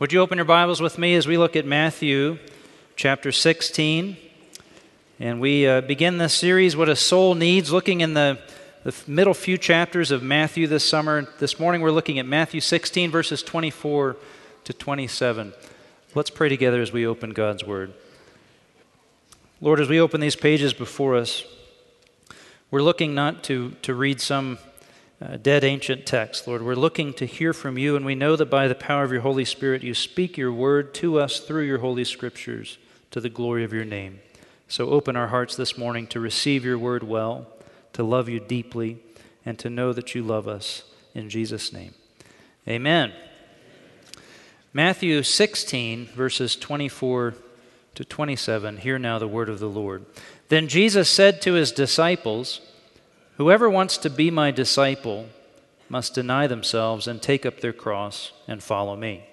Would you open your Bibles with me as we look at Matthew chapter 16? And we uh, begin this series, What a Soul Needs, looking in the, the middle few chapters of Matthew this summer. This morning we're looking at Matthew 16, verses 24 to 27. Let's pray together as we open God's Word. Lord, as we open these pages before us, we're looking not to, to read some uh, dead ancient text. Lord, we're looking to hear from you, and we know that by the power of your Holy Spirit, you speak your word to us through your holy scriptures to the glory of your name. So open our hearts this morning to receive your word well, to love you deeply, and to know that you love us. In Jesus' name. Amen. Matthew 16, verses 24 to 27. Hear now the word of the Lord. Then Jesus said to his disciples, Whoever wants to be my disciple must deny themselves and take up their cross and follow me.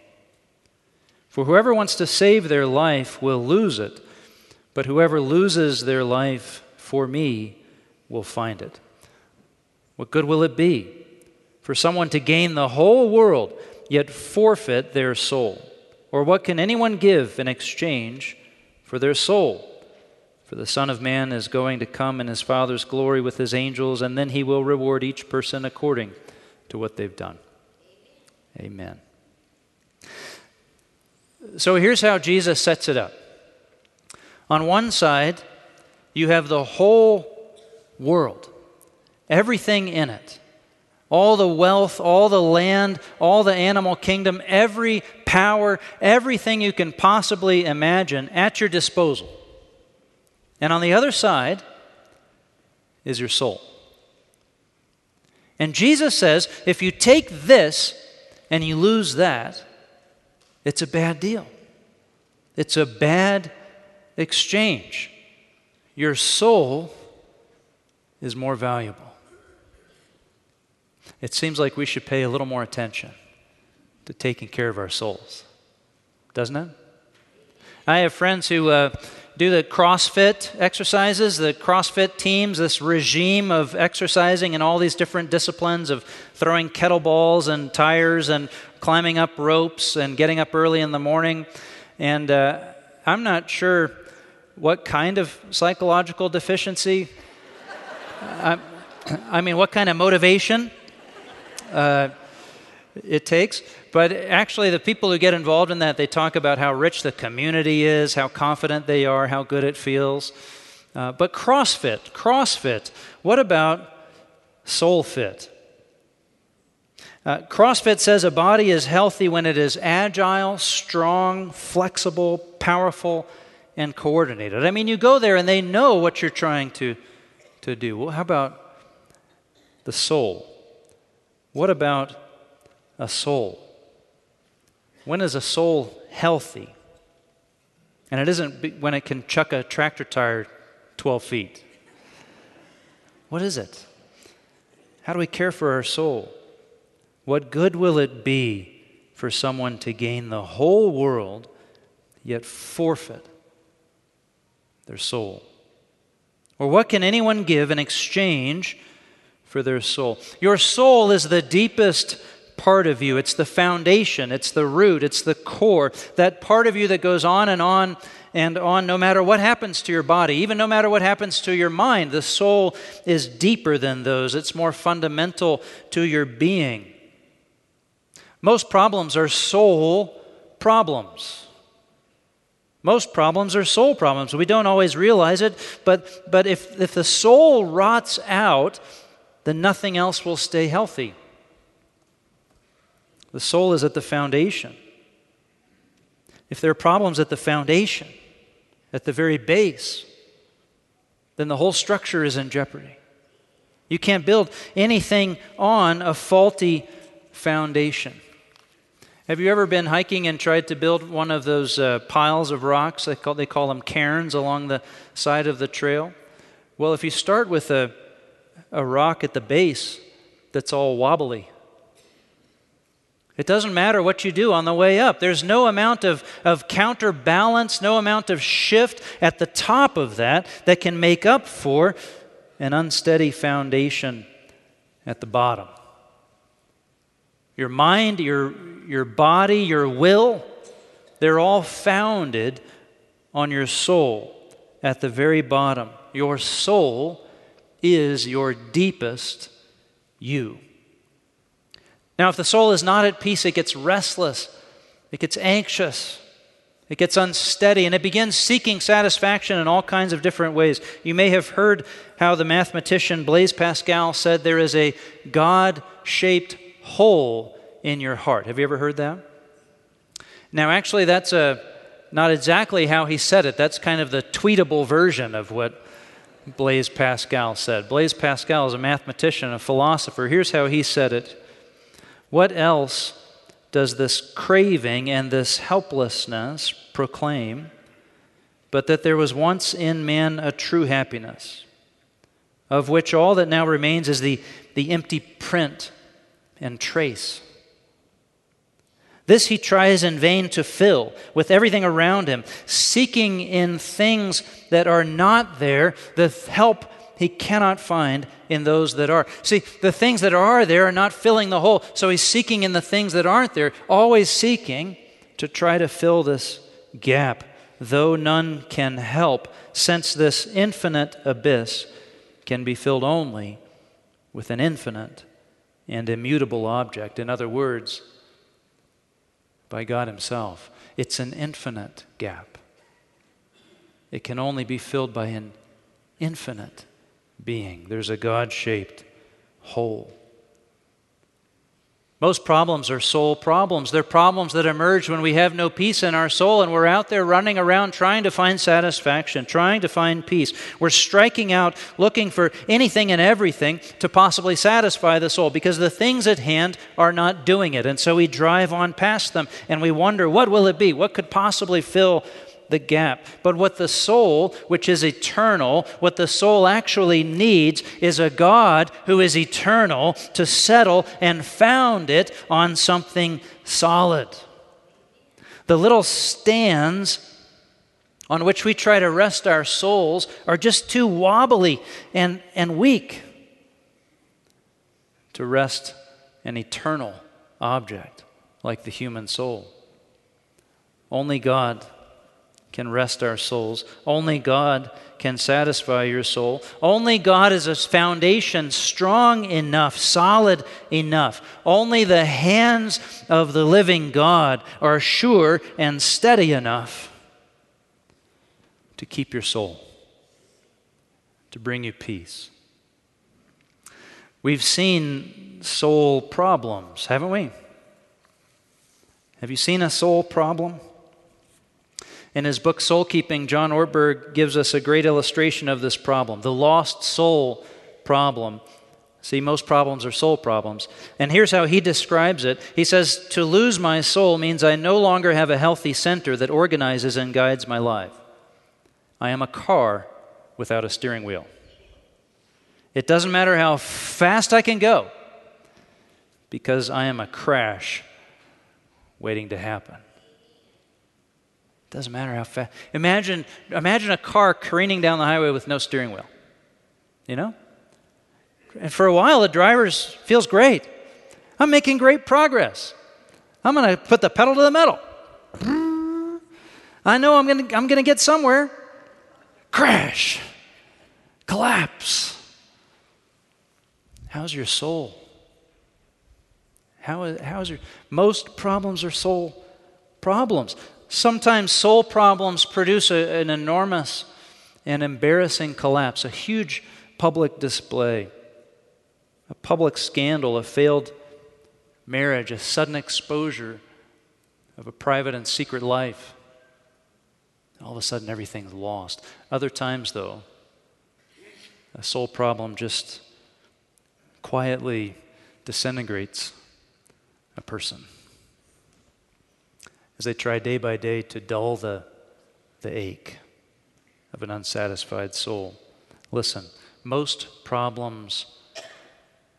For whoever wants to save their life will lose it, but whoever loses their life for me will find it. What good will it be for someone to gain the whole world yet forfeit their soul? Or what can anyone give in exchange for their soul? For the Son of Man is going to come in his Father's glory with his angels, and then he will reward each person according to what they've done. Amen. So here's how Jesus sets it up. On one side, you have the whole world, everything in it. All the wealth, all the land, all the animal kingdom, every power, everything you can possibly imagine at your disposal. And on the other side is your soul. And Jesus says if you take this and you lose that, it's a bad deal. It's a bad exchange. Your soul is more valuable. It seems like we should pay a little more attention to taking care of our souls, doesn't it? I have friends who uh, do the CrossFit exercises, the CrossFit teams, this regime of exercising in all these different disciplines of throwing kettlebells and tires and climbing up ropes and getting up early in the morning. And uh, I'm not sure what kind of psychological deficiency, I, I, mean, what kind of motivation uh, it takes. But actually, the people who get involved in that, they talk about how rich the community is, how confident they are, how good it feels. Uh, but CrossFit, CrossFit, what about Soul Fit? Uh, CrossFit says a body is healthy when it is agile, strong, flexible, powerful, and coordinated. I mean, you go there and they know what you're trying to, to do. Well, how about the soul? What about a soul? When is a soul healthy? And it isn't when it can chuck a tractor tire 12 feet. What is it? How do we care for our soul? What good will it be for someone to gain the whole world yet forfeit their soul? Or what can anyone give in exchange for their soul? Your soul is the deepest part of you. It's the foundation, it's the root, it's the core. That part of you that goes on and on and on no matter what happens to your body, even no matter what happens to your mind. The soul is deeper than those, it's more fundamental to your being. Most problems are soul problems. Most problems are soul problems. We don't always realize it, but, but if, if the soul rots out, then nothing else will stay healthy. The soul is at the foundation. If there are problems at the foundation, at the very base, then the whole structure is in jeopardy. You can't build anything on a faulty foundation. Have you ever been hiking and tried to build one of those uh, piles of rocks? They call, they call them cairns along the side of the trail. Well, if you start with a, a rock at the base that's all wobbly, it doesn't matter what you do on the way up. There's no amount of, of counterbalance, no amount of shift at the top of that that can make up for an unsteady foundation at the bottom. Your mind, your, your body, your will, they're all founded on your soul at the very bottom. Your soul is your deepest you. Now, if the soul is not at peace, it gets restless, it gets anxious, it gets unsteady, and it begins seeking satisfaction in all kinds of different ways. You may have heard how the mathematician Blaise Pascal said there is a God shaped hole in your heart. Have you ever heard that? Now, actually, that's a, not exactly how he said it. That's kind of the tweetable version of what Blaise Pascal said. Blaise Pascal is a mathematician, a philosopher. Here's how he said it What else does this craving and this helplessness proclaim but that there was once in man a true happiness, of which all that now remains is the, the empty print and trace? This he tries in vain to fill with everything around him, seeking in things that are not there the help he cannot find in those that are. See, the things that are there are not filling the hole, so he's seeking in the things that aren't there, always seeking to try to fill this gap, though none can help, since this infinite abyss can be filled only with an infinite and immutable object. In other words, by God Himself. It's an infinite gap. It can only be filled by an infinite being. There's a God shaped hole. Most problems are soul problems. They're problems that emerge when we have no peace in our soul and we're out there running around trying to find satisfaction, trying to find peace. We're striking out looking for anything and everything to possibly satisfy the soul because the things at hand are not doing it. And so we drive on past them and we wonder, what will it be? What could possibly fill the gap. But what the soul, which is eternal, what the soul actually needs is a God who is eternal to settle and found it on something solid. The little stands on which we try to rest our souls are just too wobbly and, and weak to rest an eternal object like the human soul. Only God can rest our souls. Only God can satisfy your soul. Only God is a foundation strong enough, solid enough. Only the hands of the living God are sure and steady enough to keep your soul, to bring you peace. We've seen soul problems, haven't we? Have you seen a soul problem? In his book Soul Keeping, John Ortberg gives us a great illustration of this problem the lost soul problem. See, most problems are soul problems. And here's how he describes it He says, To lose my soul means I no longer have a healthy center that organizes and guides my life. I am a car without a steering wheel. It doesn't matter how fast I can go because I am a crash waiting to happen. Doesn't matter how fast. Imagine, imagine a car careening down the highway with no steering wheel. You know? And for a while, the driver feels great. I'm making great progress. I'm going to put the pedal to the metal. I know I'm going to I'm going to get somewhere. Crash. Collapse. How's your soul? How is, how is your most problems are soul problems. Sometimes soul problems produce a, an enormous and embarrassing collapse, a huge public display, a public scandal, a failed marriage, a sudden exposure of a private and secret life. All of a sudden, everything's lost. Other times, though, a soul problem just quietly disintegrates a person. As they try day by day to dull the, the ache of an unsatisfied soul. Listen, most problems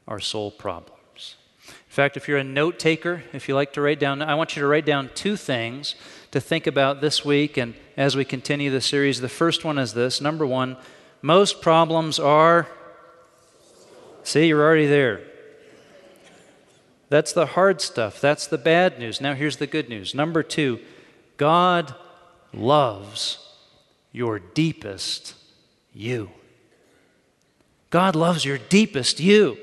are soul problems. In fact, if you're a note taker, if you like to write down, I want you to write down two things to think about this week and as we continue the series. The first one is this number one, most problems are. See, you're already there. That's the hard stuff. That's the bad news. Now, here's the good news. Number two, God loves your deepest you. God loves your deepest you.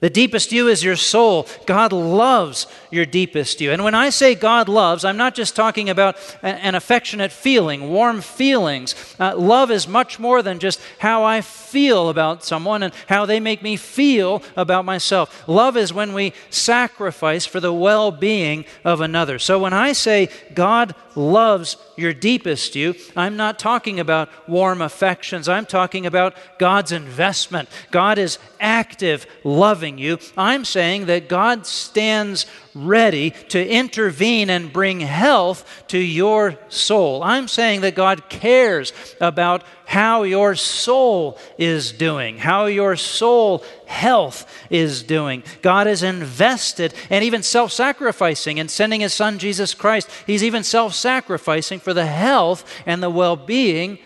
The deepest you is your soul. God loves your deepest you. And when I say God loves, I'm not just talking about an affectionate feeling, warm feelings. Uh, love is much more than just how I feel about someone and how they make me feel about myself. Love is when we sacrifice for the well being of another. So when I say God loves your deepest you, I'm not talking about warm affections. I'm talking about God's investment. God is active, loving you. I'm saying that God stands ready to intervene and bring health to your soul. I'm saying that God cares about how your soul is doing, how your soul health is doing. God is invested and even self sacrificing in sending His Son, Jesus Christ. He's even self sacrificing for the health and the well being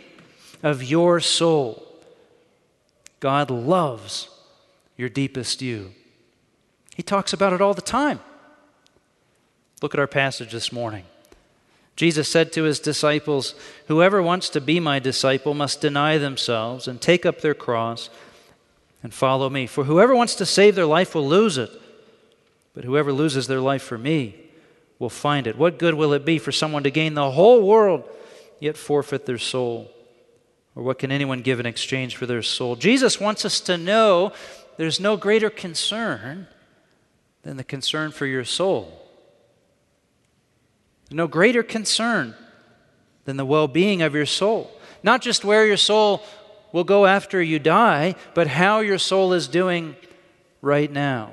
of your soul. God loves your deepest you. He talks about it all the time. Look at our passage this morning. Jesus said to his disciples, Whoever wants to be my disciple must deny themselves and take up their cross and follow me. For whoever wants to save their life will lose it, but whoever loses their life for me will find it. What good will it be for someone to gain the whole world yet forfeit their soul? Or what can anyone give in exchange for their soul? Jesus wants us to know there's no greater concern than the concern for your soul. No greater concern than the well being of your soul. Not just where your soul will go after you die, but how your soul is doing right now.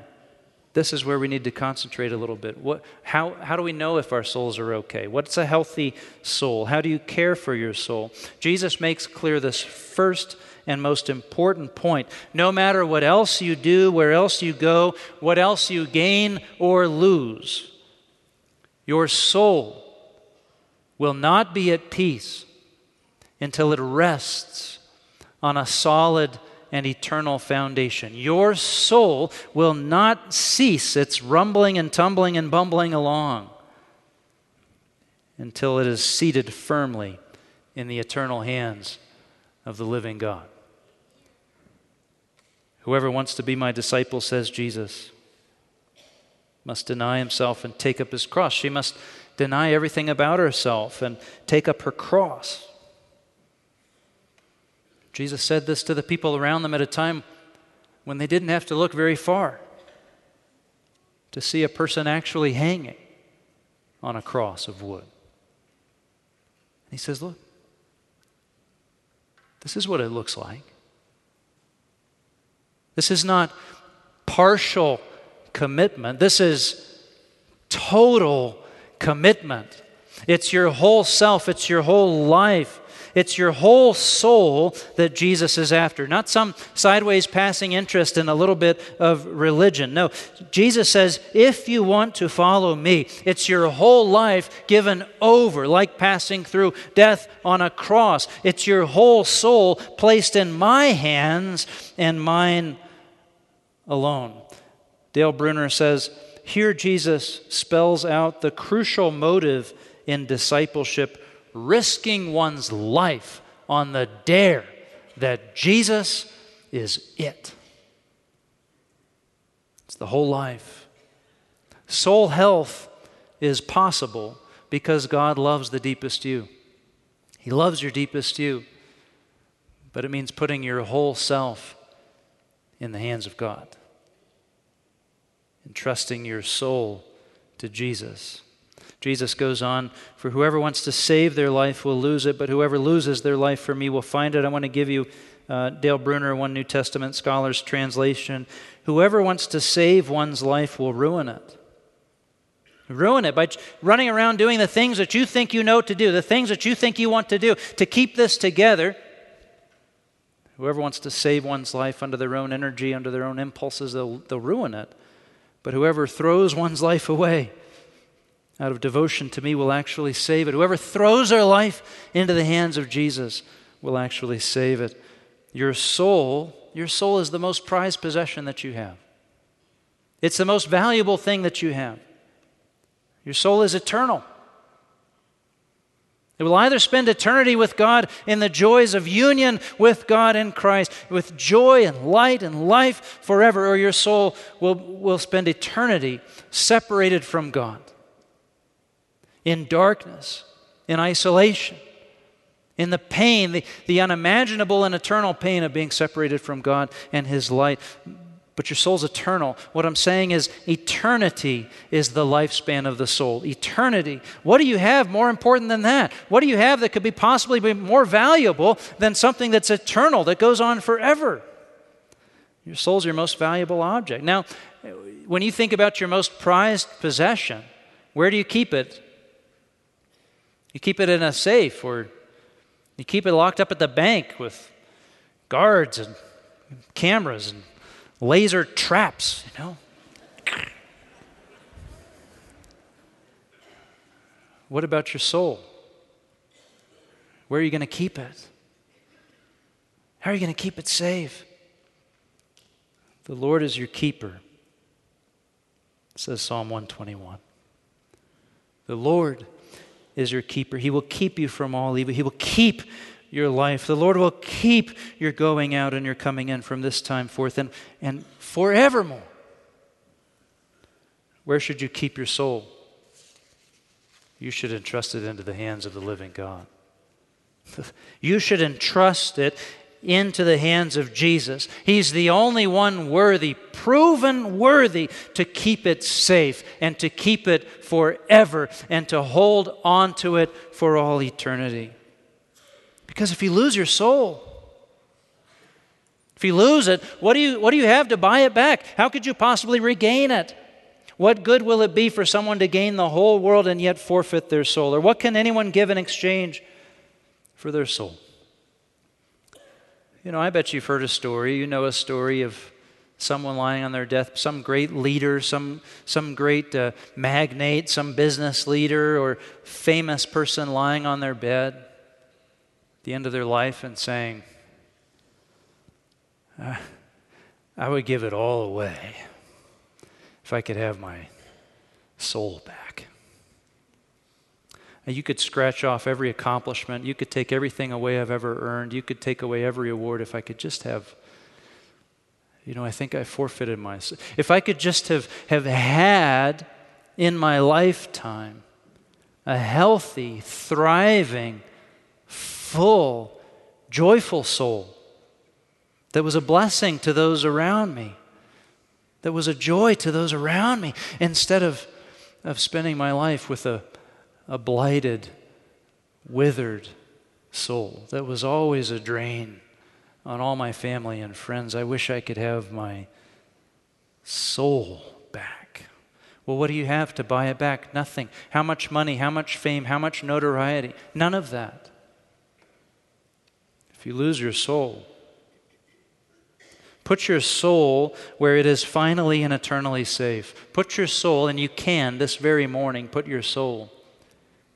This is where we need to concentrate a little bit. What, how, how do we know if our souls are okay? What's a healthy soul? How do you care for your soul? Jesus makes clear this first and most important point. No matter what else you do, where else you go, what else you gain or lose, your soul will not be at peace until it rests on a solid and eternal foundation. Your soul will not cease its rumbling and tumbling and bumbling along until it is seated firmly in the eternal hands of the living God. Whoever wants to be my disciple, says Jesus, must deny himself and take up his cross. She must deny everything about herself and take up her cross. Jesus said this to the people around them at a time when they didn't have to look very far to see a person actually hanging on a cross of wood. He says, Look, this is what it looks like. This is not partial commitment, this is total commitment. It's your whole self, it's your whole life. It's your whole soul that Jesus is after, not some sideways passing interest in a little bit of religion. No, Jesus says, if you want to follow me, it's your whole life given over, like passing through death on a cross. It's your whole soul placed in my hands and mine alone. Dale Bruner says, here Jesus spells out the crucial motive in discipleship risking one's life on the dare that Jesus is it. It's the whole life. Soul health is possible because God loves the deepest you. He loves your deepest you, but it means putting your whole self in the hands of God entrusting your soul to Jesus. Jesus goes on, For whoever wants to save their life will lose it, but whoever loses their life for me will find it. I want to give you uh, Dale Bruner, one New Testament scholar's translation. Whoever wants to save one's life will ruin it. Ruin it by running around doing the things that you think you know to do, the things that you think you want to do to keep this together. Whoever wants to save one's life under their own energy, under their own impulses, they'll, they'll ruin it. But whoever throws one's life away out of devotion to me will actually save it. Whoever throws their life into the hands of Jesus will actually save it. Your soul, your soul is the most prized possession that you have. It's the most valuable thing that you have. Your soul is eternal. It will either spend eternity with God in the joys of union with God in Christ, with joy and light and life forever, or your soul will, will spend eternity separated from God in darkness, in isolation, in the pain, the, the unimaginable and eternal pain of being separated from God and His light but your soul's eternal. What I'm saying is, eternity is the lifespan of the soul. Eternity. What do you have more important than that? What do you have that could be possibly be more valuable than something that's eternal, that goes on forever? Your soul's your most valuable object. Now, when you think about your most prized possession, where do you keep it? You keep it in a safe, or you keep it locked up at the bank with guards and cameras and laser traps, you know. What about your soul? Where are you going to keep it? How are you going to keep it safe? The Lord is your keeper, says Psalm 121. The Lord is your keeper. He will keep you from all evil. He will keep your life. The Lord will keep your going out and your coming in from this time forth and, and forevermore. Where should you keep your soul? You should entrust it into the hands of the living God. You should entrust it into the hands of Jesus. He's the only one worthy, proven worthy, to keep it safe and to keep it forever and to hold on to it for all eternity. Because if you lose your soul, if you lose it, what do you, what do you have to buy it back? How could you possibly regain it? What good will it be for someone to gain the whole world and yet forfeit their soul? Or what can anyone give in exchange for their soul? You know, I bet you've heard a story. You know a story of someone lying on their death, some great leader, some, some great uh, magnate, some business leader, or famous person lying on their bed the end of their life and saying, I would give it all away if I could have my soul back. you could scratch off every accomplishment. You could take everything away I've ever earned. You could take away every award if I could just have, you know, I think I forfeited my. If I could just have, have had in my lifetime a healthy, thriving, full, joyful soul that was a blessing to those around me, that was a joy to those around me, instead of, of spending my life with a, a blighted, withered soul that was always a drain on all my family and friends. I wish I could have my soul back. Well, what do you have to buy it back? Nothing. How much money? How much fame? How much notoriety? None of that you lose your soul. Put your soul where it is finally and eternally safe. Put your soul, and you can this very morning, put your soul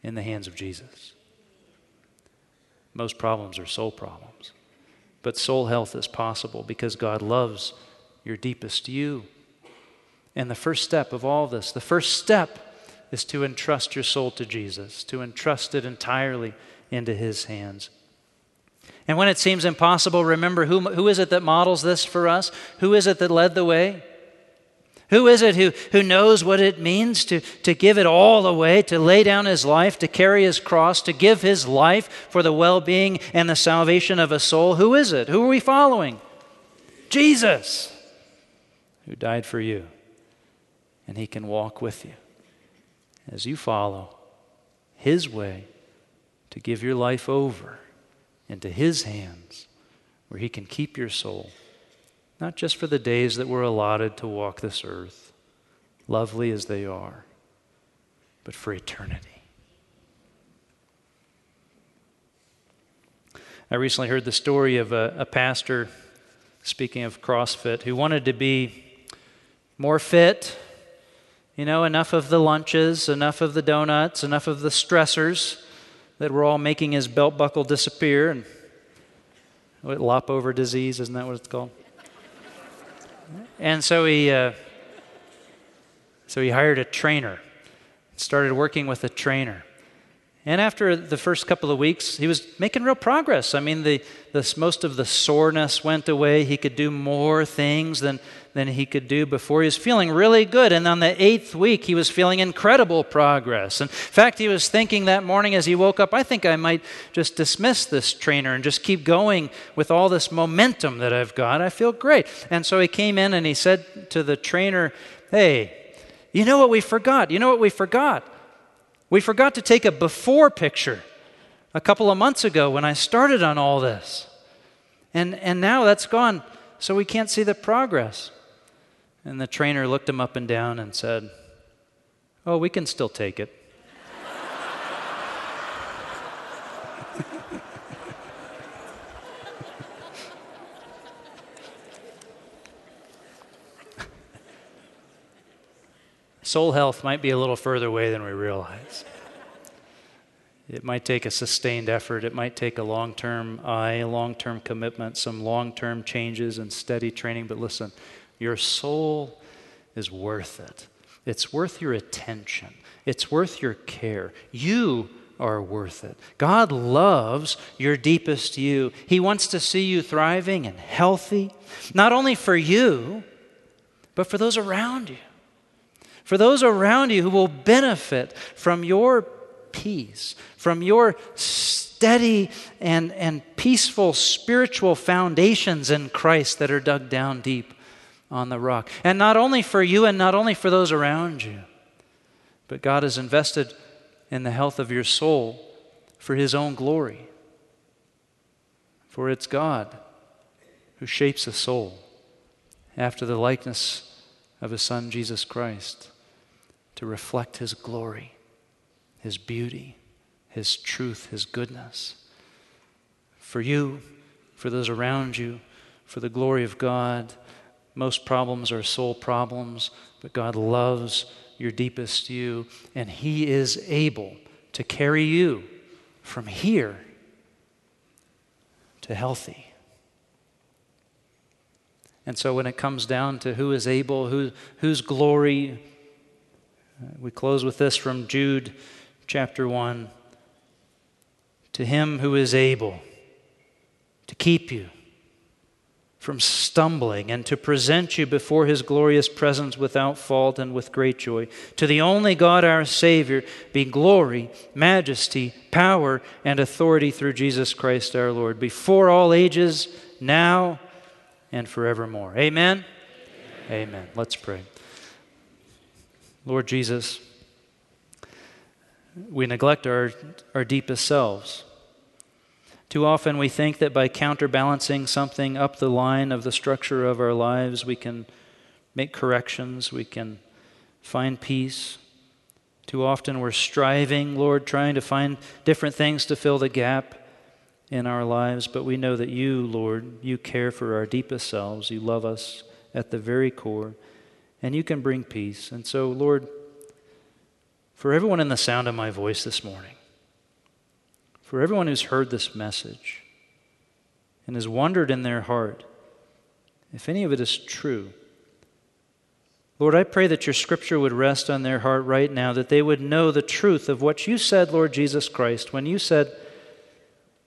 in the hands of Jesus. Most problems are soul problems. But soul health is possible because God loves your deepest you. And the first step of all this, the first step is to entrust your soul to Jesus, to entrust it entirely into His hands. And when it seems impossible, remember who, who is it that models this for us? Who is it that led the way? Who is it who, who knows what it means to, to give it all away, to lay down his life, to carry his cross, to give his life for the well being and the salvation of a soul? Who is it? Who are we following? Jesus, who died for you. And he can walk with you as you follow his way to give your life over into His hands where He can keep your soul, not just for the days that were allotted to walk this earth, lovely as they are, but for eternity. I recently heard the story of a, a pastor, speaking of CrossFit, who wanted to be more fit, you know, enough of the lunches, enough of the donuts, enough of the stressors that were all making his belt buckle disappear and what, lop over disease, isn't that what it's called? And so he, uh, so he hired a trainer, started working with a trainer. And after the first couple of weeks, he was making real progress. I mean, the, the, most of the soreness went away. He could do more things than, than he could do before. He was feeling really good. And on the eighth week, he was feeling incredible progress. In fact, he was thinking that morning as he woke up, I think I might just dismiss this trainer and just keep going with all this momentum that I've got. I feel great. And so he came in and he said to the trainer, Hey, you know what we forgot? You know what we forgot? We forgot to take a before picture a couple of months ago when I started on all this. And, and now that's gone, so we can't see the progress. And the trainer looked him up and down and said, Oh, we can still take it. soul health might be a little further away than we realize. It might take a sustained effort. It might take a long term eye, a long term commitment, some long term changes and steady training. But listen, your soul is worth it. It's worth your attention, it's worth your care. You are worth it. God loves your deepest you. He wants to see you thriving and healthy, not only for you, but for those around you for those around you who will benefit from your peace, from your steady and, and peaceful spiritual foundations in Christ that are dug down deep on the rock. And not only for you and not only for those around you, but God has invested in the health of your soul for His own glory. For it's God who shapes a soul after the likeness of His Son, Jesus Christ to reflect His glory, His beauty, His truth, His goodness. For you, for those around you, for the glory of God, most problems are soul problems, but God loves your deepest you, and He is able to carry you from here to healthy. And so when it comes down to who is able, who, whose glory uh, we close with this from Jude chapter 1. To him who is able to keep you from stumbling and to present you before his glorious presence without fault and with great joy. To the only God our Savior be glory, majesty, power, and authority through Jesus Christ our Lord, before all ages, now and forevermore. Amen. Amen. Amen. Let's pray. Lord Jesus, we neglect our, our deepest selves. Too often we think that by counterbalancing something up the line of the structure of our lives, we can make corrections, we can find peace. Too often we're striving, Lord, trying to find different things to fill the gap in our lives, but we know that you, Lord, you care for our deepest selves. You love us at the very core and you can bring peace. And so, Lord, for everyone in the sound of my voice this morning, for everyone who's heard this message and has wondered in their heart if any of it is true, Lord, I pray that your scripture would rest on their heart right now, that they would know the truth of what you said, Lord Jesus Christ, when you said,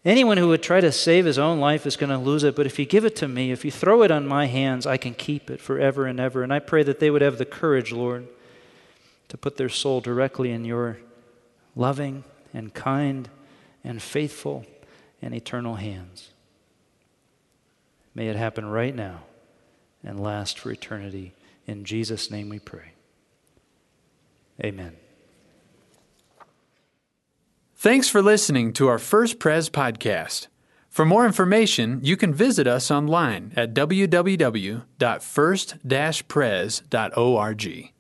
Anyone who would try to save his own life is going to lose it, but if you give it to me, if you throw it on my hands, I can keep it forever and ever. And I pray that they would have the courage, Lord, to put their soul directly in your loving and kind and faithful and eternal hands. May it happen right now and last for eternity. In Jesus' name we pray. Amen. Thanks for listening to our First Pres podcast. For more information, you can visit us online at www.first-pres.org.